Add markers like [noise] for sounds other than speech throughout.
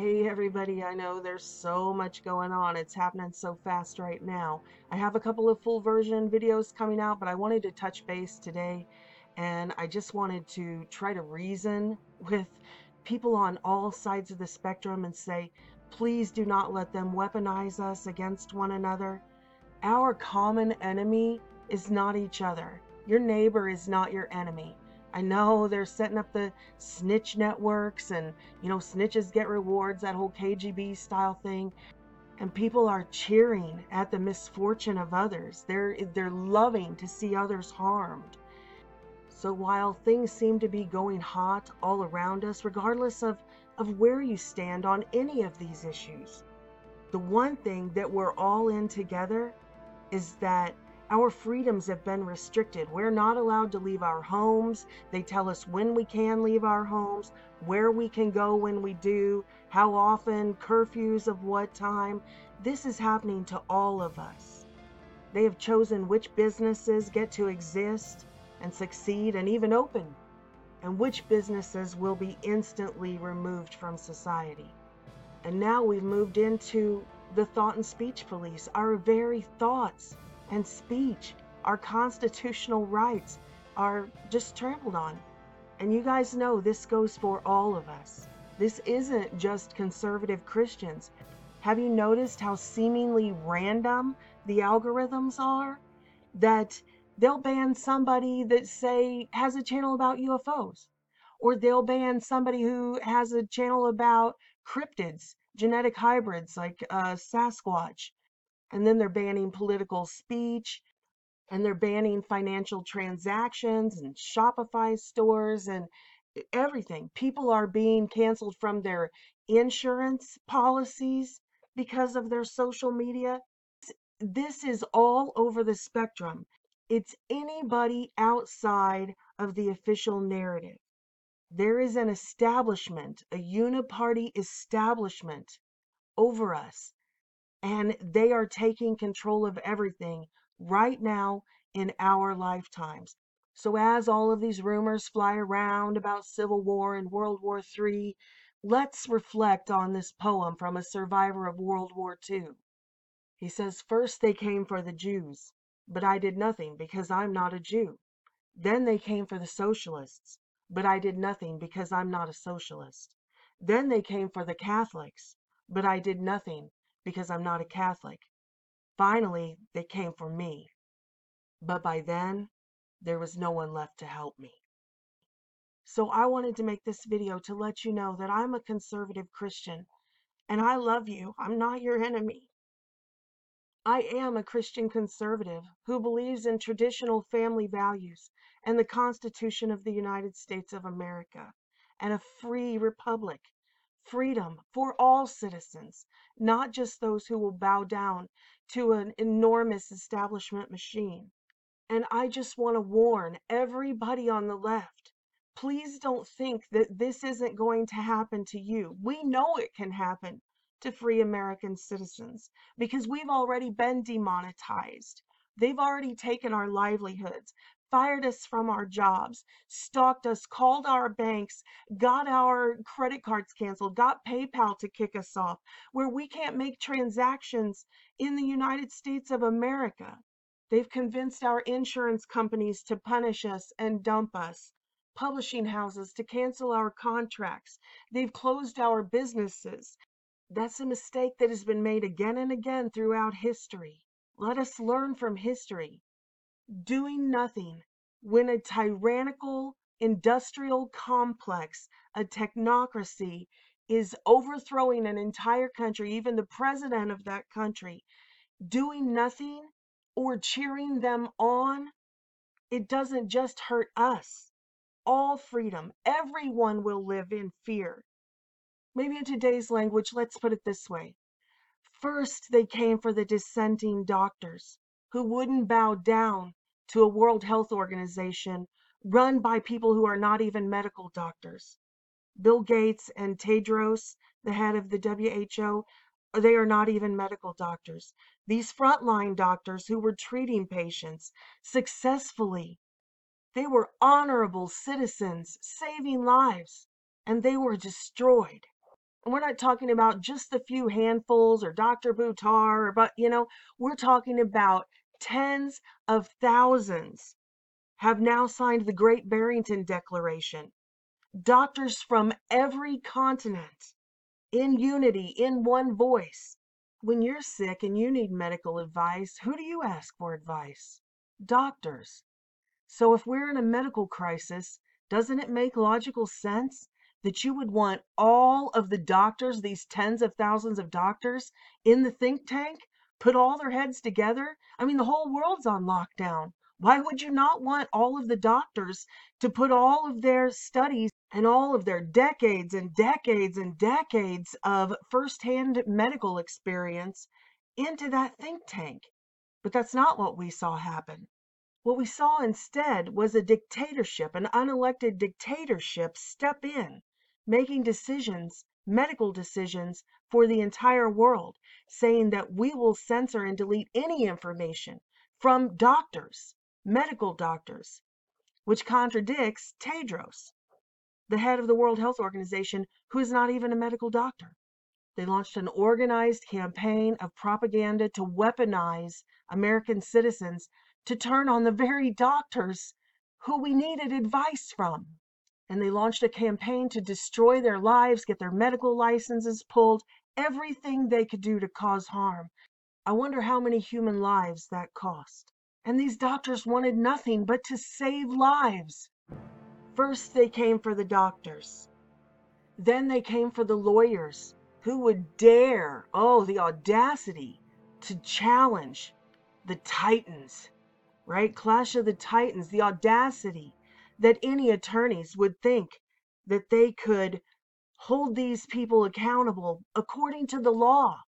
Hey everybody, I know there's so much going on. It's happening so fast right now. I have a couple of full version videos coming out, but I wanted to touch base today and I just wanted to try to reason [laughs] with people on all sides of the spectrum and say, please do not let them weaponize us against one another. Our common enemy is not each other. Your neighbor is not your enemy. I know they're setting up the snitch networks and, you know, snitches get rewards, that whole KGB style thing. And people are cheering at the misfortune of others. They're, they're loving to see others harmed. So while things seem to be going hot all around us, regardless of, of where you stand on any of these issues, the one thing that we're all in together is that our freedoms have been restricted. We're not allowed to leave our homes. They tell us when we can leave our homes, where we can go when we do, how often, curfews of what time. This is happening to all of us. They have chosen which businesses get to exist and succeed and even open, and which businesses will be instantly removed from society. And now we've moved into the thought and speech police, our very thoughts and speech, our constitutional rights are just trampled on. And you guys know this goes for all of us. This isn't just conservative Christians. Have you noticed how seemingly random the algorithms are? That they'll ban somebody that say has a channel about UFOs or they'll ban somebody who has a channel about cryptids, genetic hybrids like uh, Sasquatch and then they're banning political speech and they're banning financial transactions and Shopify stores and everything. People are being canceled from their insurance policies because of their social media. This is all over the spectrum. It's anybody outside of the official narrative. There is an establishment, a uniparty establishment over us and they are taking control of everything right now in our lifetimes. So, as all of these rumors fly around about Civil War and World War III, let's reflect on this poem from a survivor of World War II. He says, First they came for the Jews, but I did nothing because I'm not a Jew. Then they came for the socialists, but I did nothing because I'm not a socialist. Then they came for the Catholics, but I did nothing because I'm not a Catholic. Finally, they came for me. But by then, there was no one left to help me. So I wanted to make this video to let you know that I'm a conservative Christian and I love you. I'm not your enemy. I am a Christian conservative who believes in traditional family values and the Constitution of the United States of America and a free republic freedom for all citizens, not just those who will bow down to an enormous establishment machine. And I just want to warn everybody on the left please don't think that this isn't going to happen to you. We know it can happen to free American citizens because we've already been demonetized. They've already taken our livelihoods fired us from our jobs, stalked us, called our banks, got our credit cards canceled, got PayPal to kick us off, where we can't make transactions in the United States of America. They've convinced our insurance companies to punish us and dump us, publishing houses to cancel our contracts. They've closed our businesses. That's a mistake that has been made again and again throughout history. Let us learn from history doing nothing when a tyrannical industrial complex, a technocracy, is overthrowing an entire country, even the president of that country, doing nothing or cheering them on, it doesn't just hurt us. All freedom, everyone will live in fear. Maybe in today's language, let's put it this way. First, they came for the dissenting doctors who wouldn't bow down to a World Health Organization run by people who are not even medical doctors. Bill Gates and Tedros, the head of the WHO, they are not even medical doctors. These frontline doctors who were treating patients successfully, they were honorable citizens saving lives, and they were destroyed. And we're not talking about just the few handfuls or Dr. Buttar, but you know, we're talking about tens of thousands have now signed the Great Barrington Declaration. Doctors from every continent in unity, in one voice. When you're sick and you need medical advice, who do you ask for advice? Doctors. So if we're in a medical crisis, doesn't it make logical sense that you would want all of the doctors, these tens of thousands of doctors, in the think tank, put all their heads together? I mean, the whole world's on lockdown. Why would you not want all of the doctors to put all of their studies and all of their decades and decades and decades of firsthand medical experience into that think tank? But that's not what we saw happen. What we saw instead was a dictatorship, an unelected dictatorship step in, making decisions, medical decisions for the entire world, saying that we will censor and delete any information from doctors, medical doctors, which contradicts Tedros, the head of the World Health Organization, who is not even a medical doctor. They launched an organized campaign of propaganda to weaponize American citizens to turn on the very doctors who we needed advice from. And they launched a campaign to destroy their lives, get their medical licenses pulled, everything they could do to cause harm. I wonder how many human lives that cost. And these doctors wanted nothing but to save lives. First, they came for the doctors. Then they came for the lawyers who would dare, oh, the audacity to challenge the titans, right? Clash of the Titans, the audacity that any attorneys would think that they could hold these people accountable according to the law.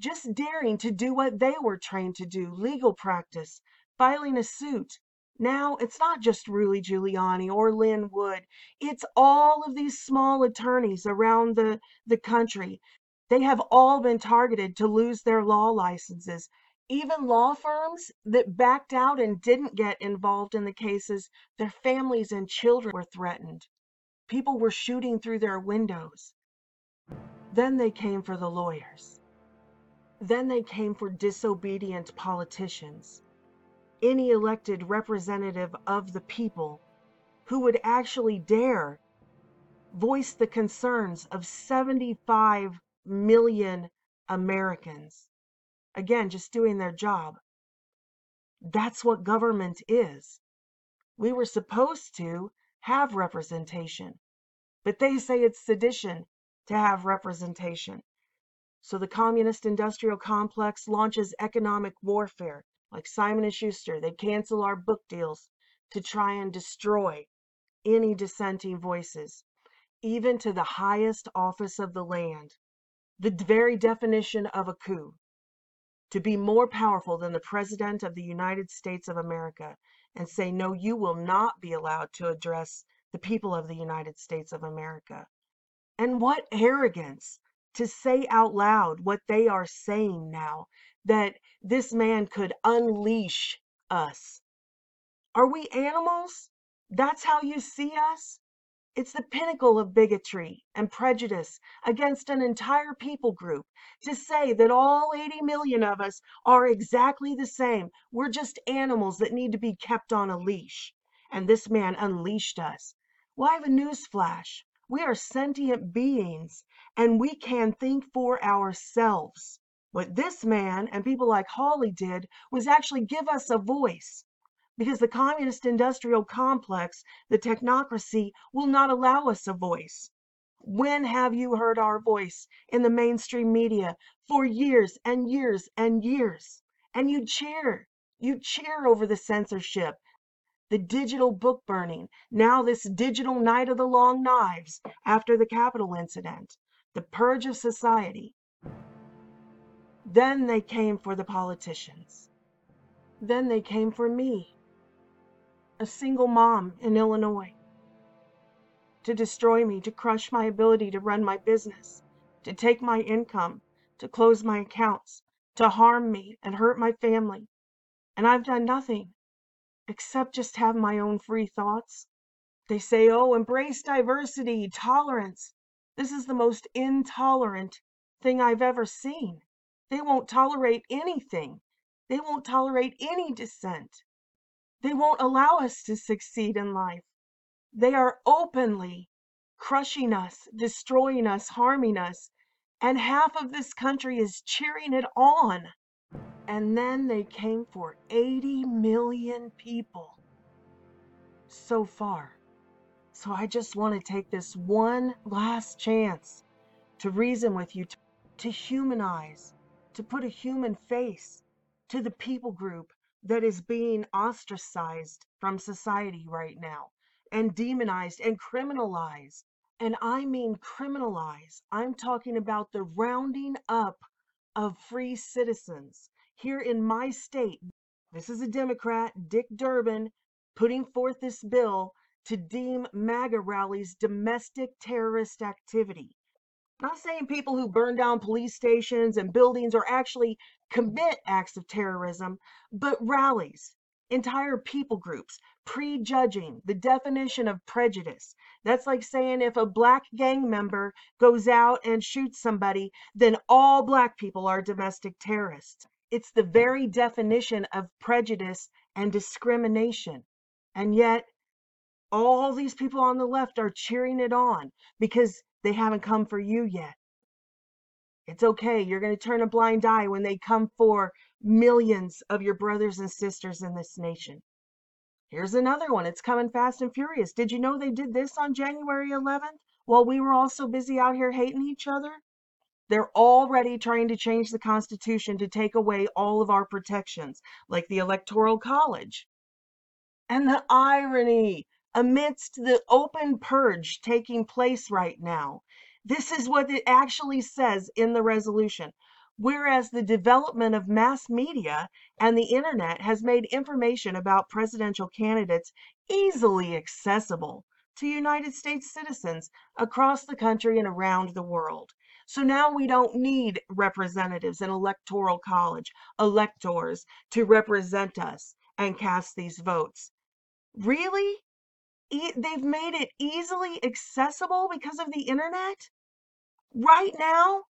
Just daring to do what they were trained to do legal practice, filing a suit. Now, it's not just Rudy Giuliani or Lin Wood, it's all of these small attorneys around the, the country. They have all been targeted to lose their law licenses even law firms that backed out and didn't get involved in the cases, their families and children were threatened. People were shooting through their windows. Then they came for the lawyers. Then they came for disobedient politicians. Any elected representative of the people who would actually dare voice the concerns of 75 million Americans again, just doing their job. That's what government is. We were supposed to have representation, but they say it's sedition to have representation. So the communist industrial complex launches economic warfare, like Simon and Schuster. They cancel our book deals to try and destroy any dissenting voices, even to the highest office of the land. The very definition of a coup to be more powerful than the President of the United States of America and say, no, you will not be allowed to address the people of the United States of America. And what arrogance to say out loud what they are saying now that this man could unleash us. Are we animals? That's how you see us? It's the pinnacle of bigotry and prejudice against an entire people group to say that all 80 million of us are exactly the same. We're just animals that need to be kept on a leash. And this man unleashed us. Well, have a news flash. We are sentient beings and we can think for ourselves. What this man and people like Hawley did was actually give us a voice because the communist industrial complex, the technocracy, will not allow us a voice. When have you heard our voice in the mainstream media? For years and years and years. And you cheer. You cheer over the censorship, the digital book burning, now this digital night of the long knives after the Capitol incident, the purge of society. Then they came for the politicians. Then they came for me a single mom in Illinois. To destroy me, to crush my ability to run my business, to take my income, to close my accounts, to harm me and hurt my family. And I've done nothing except just have my own free thoughts. They say, oh, embrace diversity, tolerance. This is the most intolerant thing I've ever seen. They won't tolerate anything. They won't tolerate any dissent. They won't allow us to succeed in life. They are openly crushing us, destroying us, harming us, and half of this country is cheering it on. And then they came for 80 million people so far. So I just want to take this one last chance to reason with you, to, to humanize, to put a human face to the people group that is being ostracized from society right now and demonized and criminalized. And I mean criminalized. I'm talking about the rounding up of free citizens here in my state. This is a Democrat, Dick Durbin, putting forth this bill to deem MAGA rallies domestic terrorist activity. not saying people who burn down police stations and buildings are actually commit acts of terrorism, but rallies, entire people groups, prejudging the definition of prejudice. That's like saying if a black gang member goes out and shoots somebody, then all black people are domestic terrorists. It's the very definition of prejudice and discrimination. And yet, all these people on the left are cheering it on because they haven't come for you yet. It's okay. You're going to turn a blind eye when they come for millions of your brothers and sisters in this nation. Here's another one. It's coming fast and furious. Did you know they did this on January 11th while we were all so busy out here hating each other? They're already trying to change the Constitution to take away all of our protections, like the Electoral College. And the irony amidst the open purge taking place right now. This is what it actually says in the resolution. Whereas the development of mass media and the internet has made information about presidential candidates easily accessible to United States citizens across the country and around the world. So now we don't need representatives in electoral college, electors to represent us and cast these votes. Really? e- they've made it easily accessible because of the internet. Right now,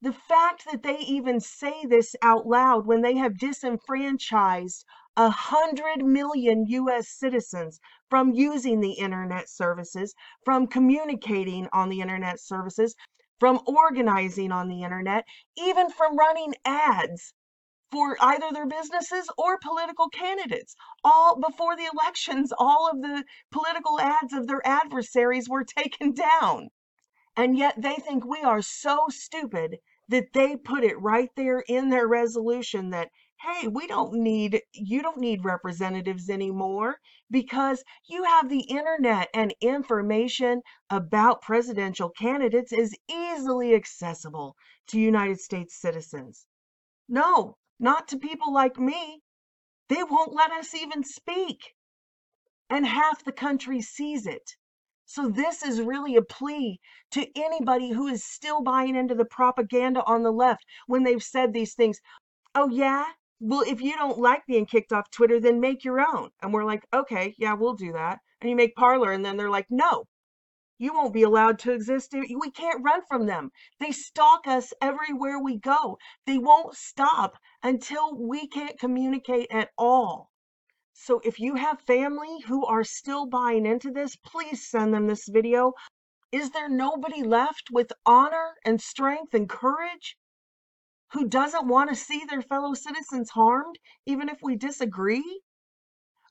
the fact that they even say this out loud when they have disenfranchised a hundred million US citizens from using the internet services, from communicating on the internet services, from organizing on the internet, even from running ads for either their businesses or political candidates. All before the elections, all of the political ads of their adversaries were [laughs] taken down. And yet they think we are so stupid that they put it right there in their resolution that hey, we don't need you don't need representatives anymore because you have the internet and information about presidential candidates is easily accessible to United States citizens. No, not to people like me. They won't let us even speak. And half the country sees it. So this is really a plea to anybody who is still buying into the propaganda on the left when they've said these things. Oh, yeah? Well, if you don't like being kicked off Twitter, then make your own. And we're like, okay, yeah, we'll do that. And you make Parler, and then they're like, no, you won't be allowed to exist. We can't run from them. They stalk us everywhere we go. They won't stop until we can't communicate at all. So if you have family who are still buying into this, please send them this video. Is there nobody left with honor and strength and courage who doesn't want to see their fellow citizens harmed, even if we disagree?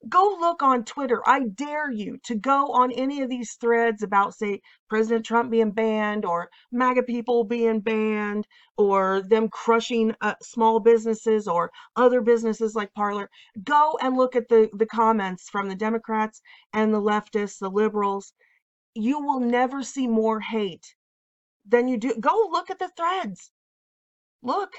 Go look on Twitter. I dare you to go on any of these threads about, say, President Trump being banned or MAGA people being banned or them crushing uh, small businesses or other businesses like Parler. Go and look at the, the comments from the Democrats and the leftists, the liberals. You will never see more hate than you do. Go look at the threads. Look.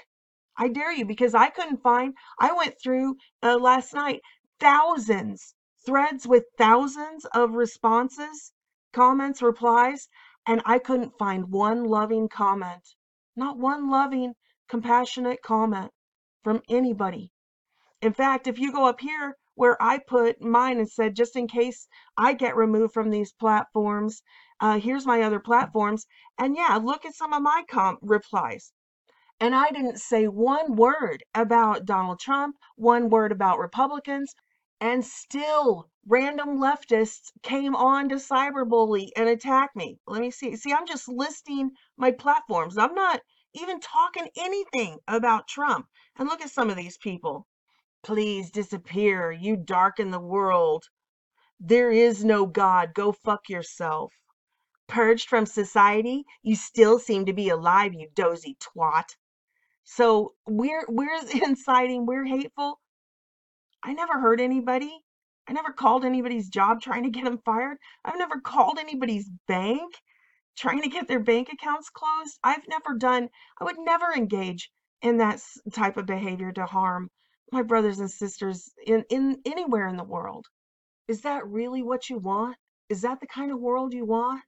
I dare you because I couldn't find. I went through uh, last night thousands, threads with thousands of responses, comments, replies, and I couldn't find one loving comment. Not one loving, compassionate comment from anybody. In fact, if you go up here where I put mine and said, just in case I get removed from these platforms, uh, here's my other platforms. And yeah, look at some of my com- replies. And I didn't say one word about Donald Trump, one word about Republicans, and still random leftists came on to cyberbully and attack me. Let me see. See, I'm just listing my platforms. I'm not even talking anything about Trump. And look at some of these people. Please disappear. You darken the world. There is no God. Go fuck yourself. Purged from society, you still seem to be alive, you dozy twat. So we're we're [laughs] inciting, we're hateful. I never hurt anybody. I never called anybody's job trying to get them fired. I've never called anybody's bank trying to get their bank accounts closed. I've never done, I would never engage in that type of behavior to harm my brothers and sisters in, in anywhere in the world. Is that really what you want? Is that the kind of world you want?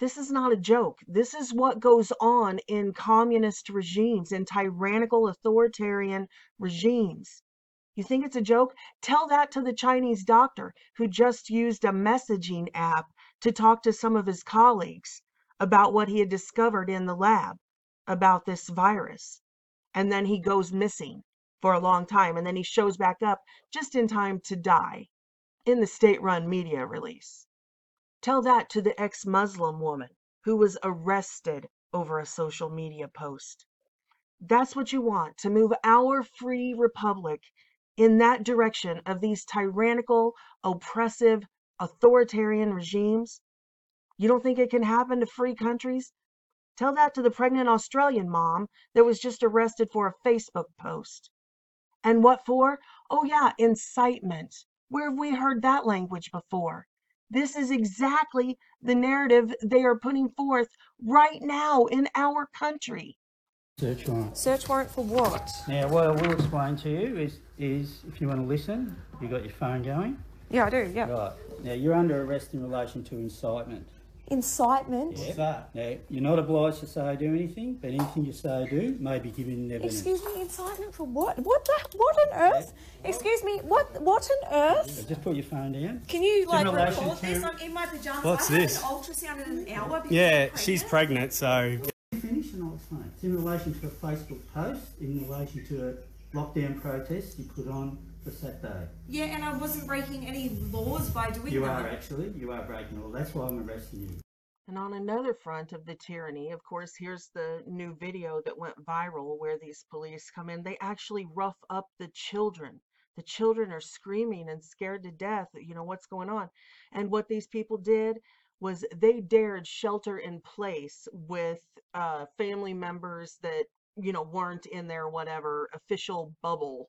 This is not a joke. This is what goes on in communist regimes, in tyrannical authoritarian regimes. You think it's a joke? Tell that to the Chinese doctor who just used a messaging app to talk to some of his colleagues about what he had discovered in the lab about this virus. And then he goes missing for a long time and then he shows back up just in time to die in the state run media release. Tell that to the ex Muslim woman who was arrested over a social media post. That's what you want to move our free republic in that direction of these tyrannical, oppressive, authoritarian regimes? You don't think it can happen to free countries? Tell that to the pregnant Australian mom that was just arrested for a Facebook post. And what for? Oh, yeah, incitement. Where have we heard that language before? This is exactly the narrative they are putting forth right now in our country. Search warrant. Search warrant for what? Now, what I will explain to you is, is if you want to listen, you got your phone going. Yeah, I do. Yeah. Right. Now, you're under arrest in relation to incitement. Incitement. Yeah. Now, you're not obliged to say or do anything, but anything you say or do may be given evidence. Excuse me, incitement for what? What the? What on earth? Excuse me. What? What on earth? Just put your phone down. Can you like relation record to- this? I'm in my pajamas. What's I had this? An ultrasound in an hour. Yeah, I'm she's pregnant. pregnant, so Finish and I'll explain. It's in relation to a Facebook post, in relation to a lockdown protest you put on for Saturday. Yeah, and I wasn't breaking any laws by doing You that. You are actually, you are breaking all. That's why I'm arresting you. And on another front of the tyranny, of course, here's the new video that went viral where these police come in. They actually rough up the children. The children are screaming and scared to death. You know, what's going on? And what these people did was they dared shelter in place with uh, family members that, you know, weren't in their whatever official bubble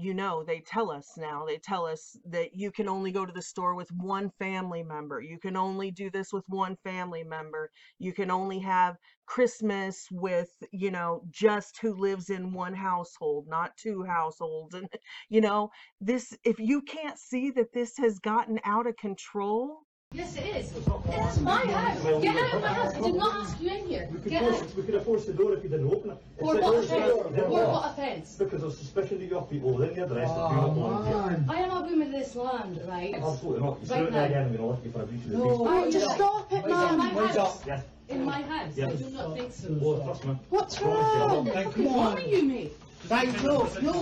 you know, they tell us now, they tell us that you can only go to the store with one family member. You can only do this with one family member. You can only have Christmas with, you know, just who lives in one household, not two households. And, [laughs] you know, this, if you can't see that this has gotten out of control, Yes, it is. It's my house. Get out of my house. I did not ask you in here. We could, Get force, out. we could have forced the door if you didn't open it. It's For like what those offence? guys- For what offence? Because there's suspicion that you have people within the address that do not belong here. I am a woman of this land, right? Absolutely not. You Right say it now. again, I'm going to look you for a breach of the No, peace. I just stop it, man. In my house. Yes. In my house. Yes. I do not think so. Oh, trust me. What's Promise you, wrong? I'll- What's wrong with you, mate? Right, no, no.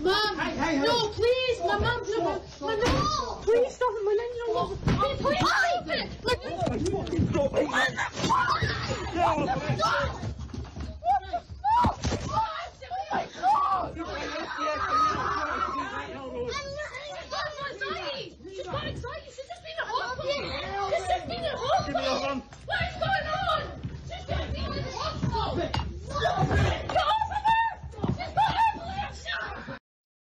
Mum, no, please, my mum, no, my, my, no, please stop it, my name, no, please, please. Stop it. She's got anxiety. She's just been at hospital. She's just been at hospital. What is going on? She's just been in hospital. Get off of her! She's got epilepsy!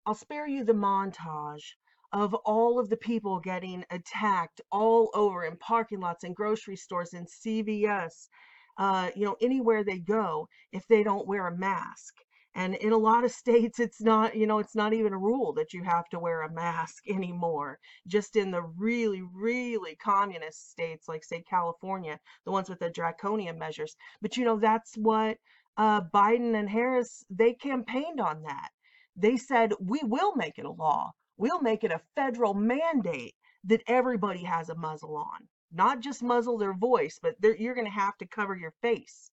I'll spare you the montage of all of the people getting attacked all over in parking lots and grocery stores and CVS, uh, you know, anywhere they go if they don't wear a mask. And in a lot of [laughs] states, it's not, you know, it's not even a rule that you have to wear a mask [laughs] anymore. Just in the really, really communist states, like say California, the ones with the draconian measures. But you know, that's what uh, Biden and Harris they campaigned on that they said we will make it a law We'll make it a federal mandate that everybody has a muzzle on. Not just muzzle their voice, but you're going to have to cover your face.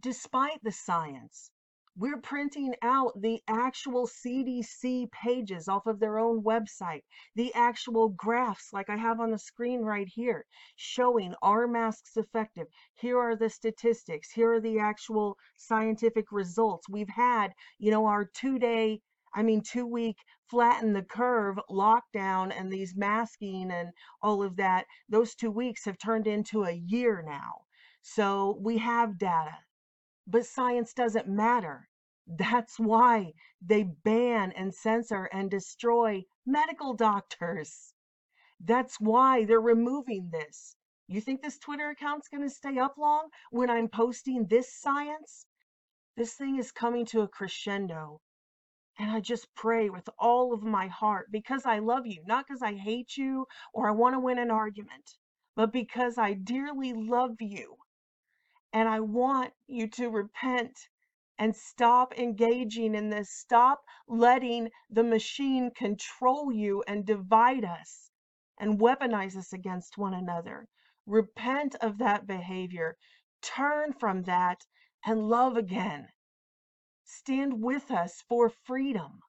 Despite the science, we're printing out the actual CDC pages off of their own website, the actual graphs like I have on the screen right here, showing are masks effective? Here are the statistics. Here are the actual scientific results. We've had, you know, our two day, I mean, two week flatten the curve lockdown and these masking and all of that. Those two weeks have turned into a year now. So we have data but science doesn't matter. That's why they ban and censor and destroy medical doctors. That's why they're removing this. You think this Twitter account's going to stay up long when I'm posting this science? This thing is coming to a crescendo. And I just pray with all of my heart because I love you, not because I hate you or I want to win an argument, but because I dearly love you and I want you to repent and stop engaging in this. Stop letting the machine control you and divide us and weaponize us against one another. Repent of that behavior. Turn from that and love again. Stand with us for freedom.